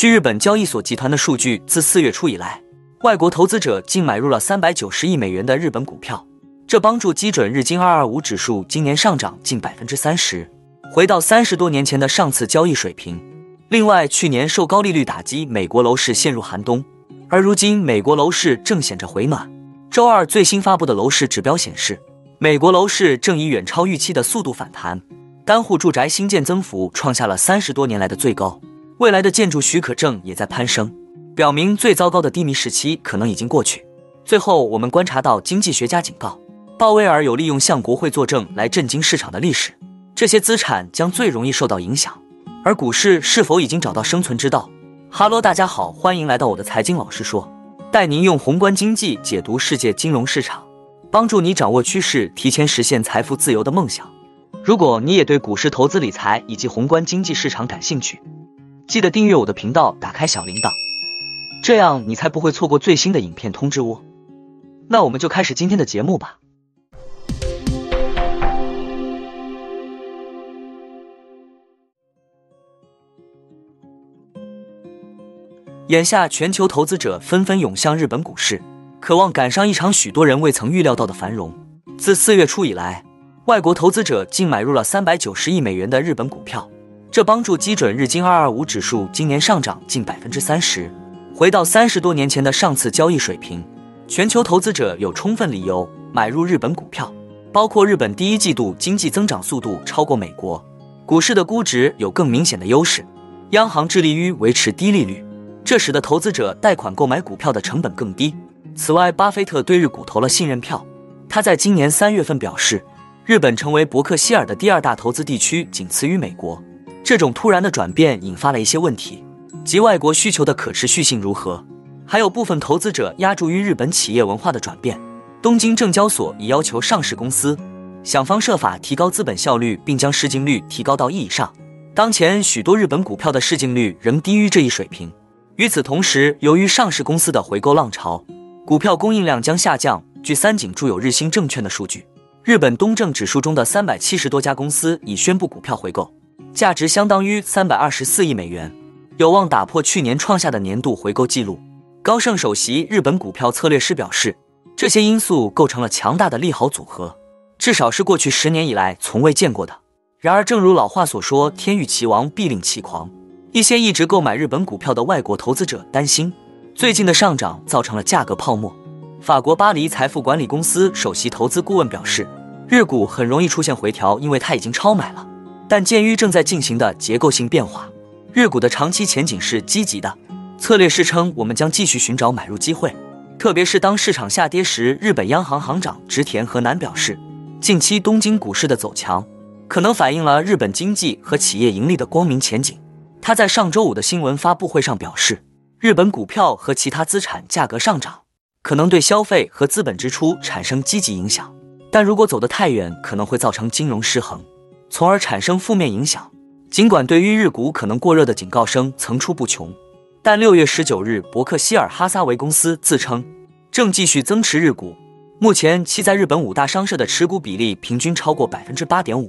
据日本交易所集团的数据，自四月初以来，外国投资者净买入了三百九十亿美元的日本股票，这帮助基准日经二二五指数今年上涨近百分之三十，回到三十多年前的上次交易水平。另外，去年受高利率打击，美国楼市陷入寒冬，而如今美国楼市正显着回暖。周二最新发布的楼市指标显示，美国楼市正以远超预期的速度反弹，单户住宅新建增幅创下了三十多年来的最高，未来的建筑许可证也在攀升。表明最糟糕的低迷时期可能已经过去。最后，我们观察到经济学家警告，鲍威尔有利用向国会作证来震惊市场的历史，这些资产将最容易受到影响。而股市是否已经找到生存之道？哈喽，大家好，欢迎来到我的财经老师说，带您用宏观经济解读世界金融市场，帮助你掌握趋势，提前实现财富自由的梦想。如果你也对股市投资理财以及宏观经济市场感兴趣，记得订阅我的频道，打开小铃铛。这样你才不会错过最新的影片通知哦。那我们就开始今天的节目吧。眼下，全球投资者纷纷涌向日本股市，渴望赶上一场许多人未曾预料到的繁荣。自四月初以来，外国投资者净买入了三百九十亿美元的日本股票，这帮助基准日经二二五指数今年上涨近百分之三十。回到三十多年前的上次交易水平，全球投资者有充分理由买入日本股票，包括日本第一季度经济增长速度超过美国，股市的估值有更明显的优势，央行致力于维持低利率，这使得投资者贷款购买股票的成本更低。此外，巴菲特对日股投了信任票，他在今年三月份表示，日本成为伯克希尔的第二大投资地区，仅次于美国。这种突然的转变引发了一些问题。及外国需求的可持续性如何？还有部分投资者压注于日本企业文化的转变。东京证交所已要求上市公司想方设法提高资本效率，并将市净率提高到一以上。当前许多日本股票的市净率仍低于这一水平。与此同时，由于上市公司的回购浪潮，股票供应量将下降。据三井住友日兴证券的数据，日本东证指数中的三百七十多家公司已宣布股票回购，价值相当于三百二十四亿美元。有望打破去年创下的年度回购记录。高盛首席日本股票策略师表示，这些因素构成了强大的利好组合，至少是过去十年以来从未见过的。然而，正如老话所说，“天欲其亡，必令其狂”。一些一直购买日本股票的外国投资者担心，最近的上涨造成了价格泡沫。法国巴黎财富管理公司首席投资顾问表示，日股很容易出现回调，因为它已经超买了。但鉴于正在进行的结构性变化。日股的长期前景是积极的，策略师称我们将继续寻找买入机会，特别是当市场下跌时。日本央行行长植田和男表示，近期东京股市的走强可能反映了日本经济和企业盈利的光明前景。他在上周五的新闻发布会上表示，日本股票和其他资产价格上涨可能对消费和资本支出产生积极影响，但如果走得太远，可能会造成金融失衡，从而产生负面影响。尽管对于日股可能过热的警告声层出不穷，但六月十九日，伯克希尔哈撒韦公司自称正继续增持日股，目前其在日本五大商社的持股比例平均超过百分之八点五。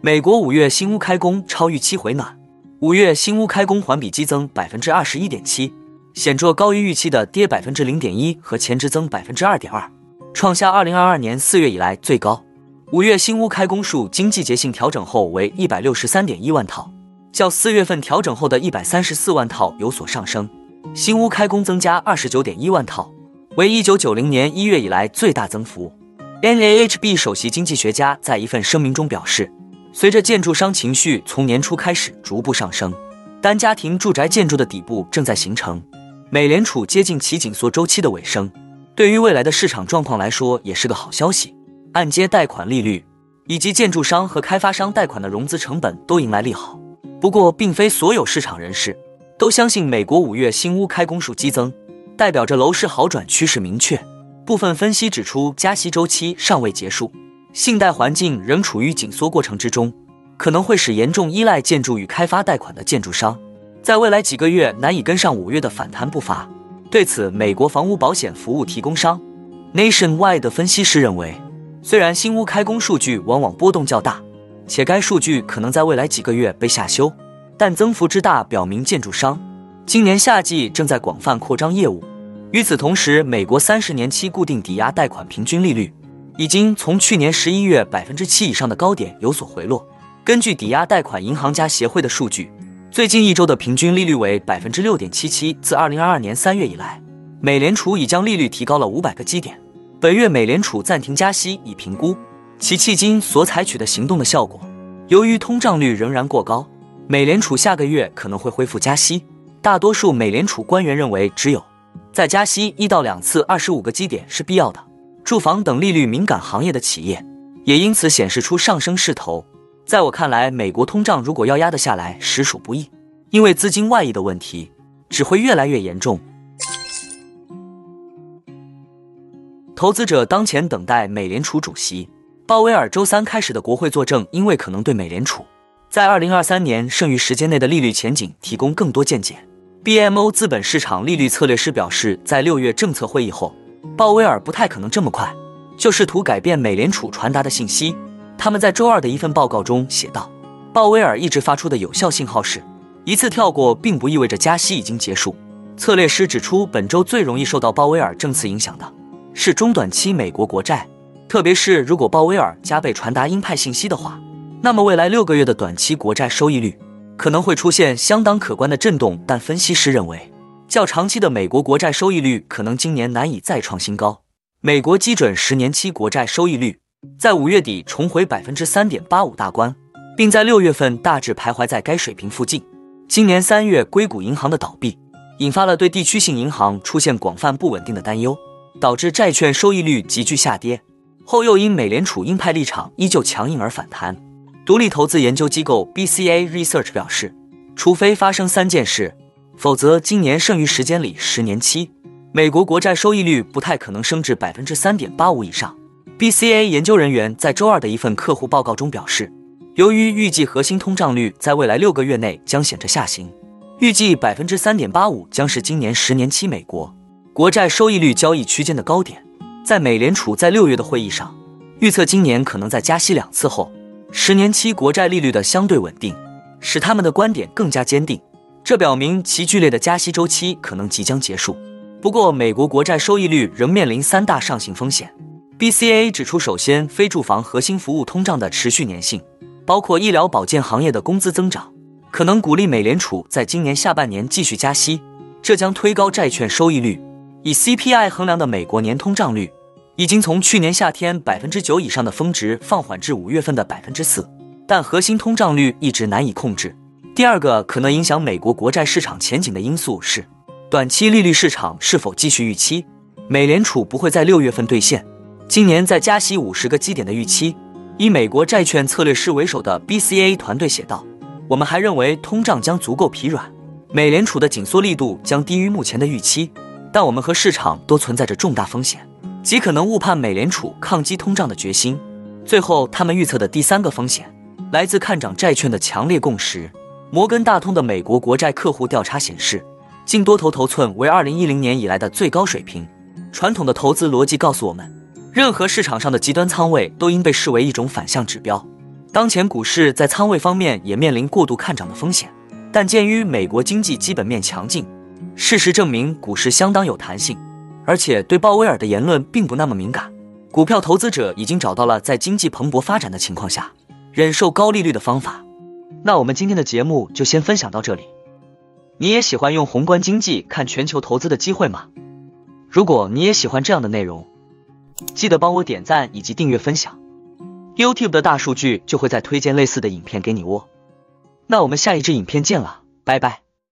美国五月新屋开工超预期回暖，五月新屋开工环比激增百分之二十一点七，显著高于预期的跌百分之零点一和前值增百分之二点二，创下二零二二年四月以来最高。五月新屋开工数经季节性调整后为一百六十三点一万套，较四月份调整后的一百三十四万套有所上升。新屋开工增加二十九点一万套，为一九九零年一月以来最大增幅。NAHB 首席经济学家在一份声明中表示，随着建筑商情绪从年初开始逐步上升，单家庭住宅建筑的底部正在形成。美联储接近其紧缩周期的尾声，对于未来的市场状况来说也是个好消息。按揭贷款利率以及建筑商和开发商贷款的融资成本都迎来利好。不过，并非所有市场人士都相信美国五月新屋开工数激增代表着楼市好转趋势明确。部分分析指出，加息周期尚未结束，信贷环境仍处于紧缩过程之中，可能会使严重依赖建筑与开发贷款的建筑商在未来几个月难以跟上五月的反弹步伐。对此，美国房屋保险服务提供商 Nationwide 的分析师认为。虽然新屋开工数据往往波动较大，且该数据可能在未来几个月被下修，但增幅之大表明建筑商今年夏季正在广泛扩张业务。与此同时，美国三十年期固定抵押贷款平均利率已经从去年十一月百分之七以上的高点有所回落。根据抵押贷款银行家协会的数据，最近一周的平均利率为百分之六点七七。自二零二二年三月以来，美联储已将利率提高了五百个基点。本月美联储暂停加息，以评估其迄今所采取的行动的效果。由于通胀率仍然过高，美联储下个月可能会恢复加息。大多数美联储官员认为，只有再加息一到两次二十五个基点是必要的。住房等利率敏感行业的企业也因此显示出上升势头。在我看来，美国通胀如果要压得下来，实属不易，因为资金外溢的问题只会越来越严重。投资者当前等待美联储主席鲍威尔周三开始的国会作证，因为可能对美联储在二零二三年剩余时间内的利率前景提供更多见解。BMO 资本市场利率策略师表示，在六月政策会议后，鲍威尔不太可能这么快就试图改变美联储传达的信息。他们在周二的一份报告中写道：“鲍威尔一直发出的有效信号是，一次跳过并不意味着加息已经结束。”策略师指出，本周最容易受到鲍威尔政策影响的是中短期美国国债，特别是如果鲍威尔加倍传达鹰派信息的话，那么未来六个月的短期国债收益率可能会出现相当可观的震动。但分析师认为，较长期的美国国债收益率可能今年难以再创新高。美国基准十年期国债收益率。在五月底重回百分之三点八五大关，并在六月份大致徘徊在该水平附近。今年三月硅谷银行的倒闭，引发了对地区性银行出现广泛不稳定的担忧，导致债券收益率急剧下跌。后又因美联储鹰派立场依旧强硬而反弹。独立投资研究机构 BCA Research 表示，除非发生三件事，否则今年剩余时间里，十年期美国国债收益率不太可能升至百分之三点八五以上。BCA 研究人员在周二的一份客户报告中表示，由于预计核心通胀率在未来六个月内将显着下行，预计百分之三点八五将是今年十年期美国国债收益率交易区间的高点。在美联储在六月的会议上预测今年可能在加息两次后，十年期国债利率的相对稳定使他们的观点更加坚定。这表明其剧烈的加息周期可能即将结束。不过，美国国债收益率仍面临三大上行风险。BCA 指出，首先，非住房核心服务通胀的持续粘性，包括医疗保健行业的工资增长，可能鼓励美联储在今年下半年继续加息，这将推高债券收益率。以 CPI 衡量的美国年通胀率已经从去年夏天百分之九以上的峰值放缓至五月份的百分之四，但核心通胀率一直难以控制。第二个可能影响美国国债市场前景的因素是，短期利率市场是否继续预期美联储不会在六月份兑现。今年再加息五十个基点的预期，以美国债券策略师为首的 BCA 团队写道：“我们还认为通胀将足够疲软，美联储的紧缩力度将低于目前的预期，但我们和市场都存在着重大风险，极可能误判美联储抗击通胀的决心。”最后，他们预测的第三个风险来自看涨债券的强烈共识。摩根大通的美国国债客户调查显示，净多头头寸为二零一零年以来的最高水平。传统的投资逻辑告诉我们。任何市场上的极端仓位都应被视为一种反向指标。当前股市在仓位方面也面临过度看涨的风险，但鉴于美国经济基本面强劲，事实证明股市相当有弹性，而且对鲍威尔的言论并不那么敏感。股票投资者已经找到了在经济蓬勃发展的情况下忍受高利率的方法。那我们今天的节目就先分享到这里。你也喜欢用宏观经济看全球投资的机会吗？如果你也喜欢这样的内容，记得帮我点赞以及订阅分享，YouTube 的大数据就会再推荐类似的影片给你哦。那我们下一支影片见了，拜拜。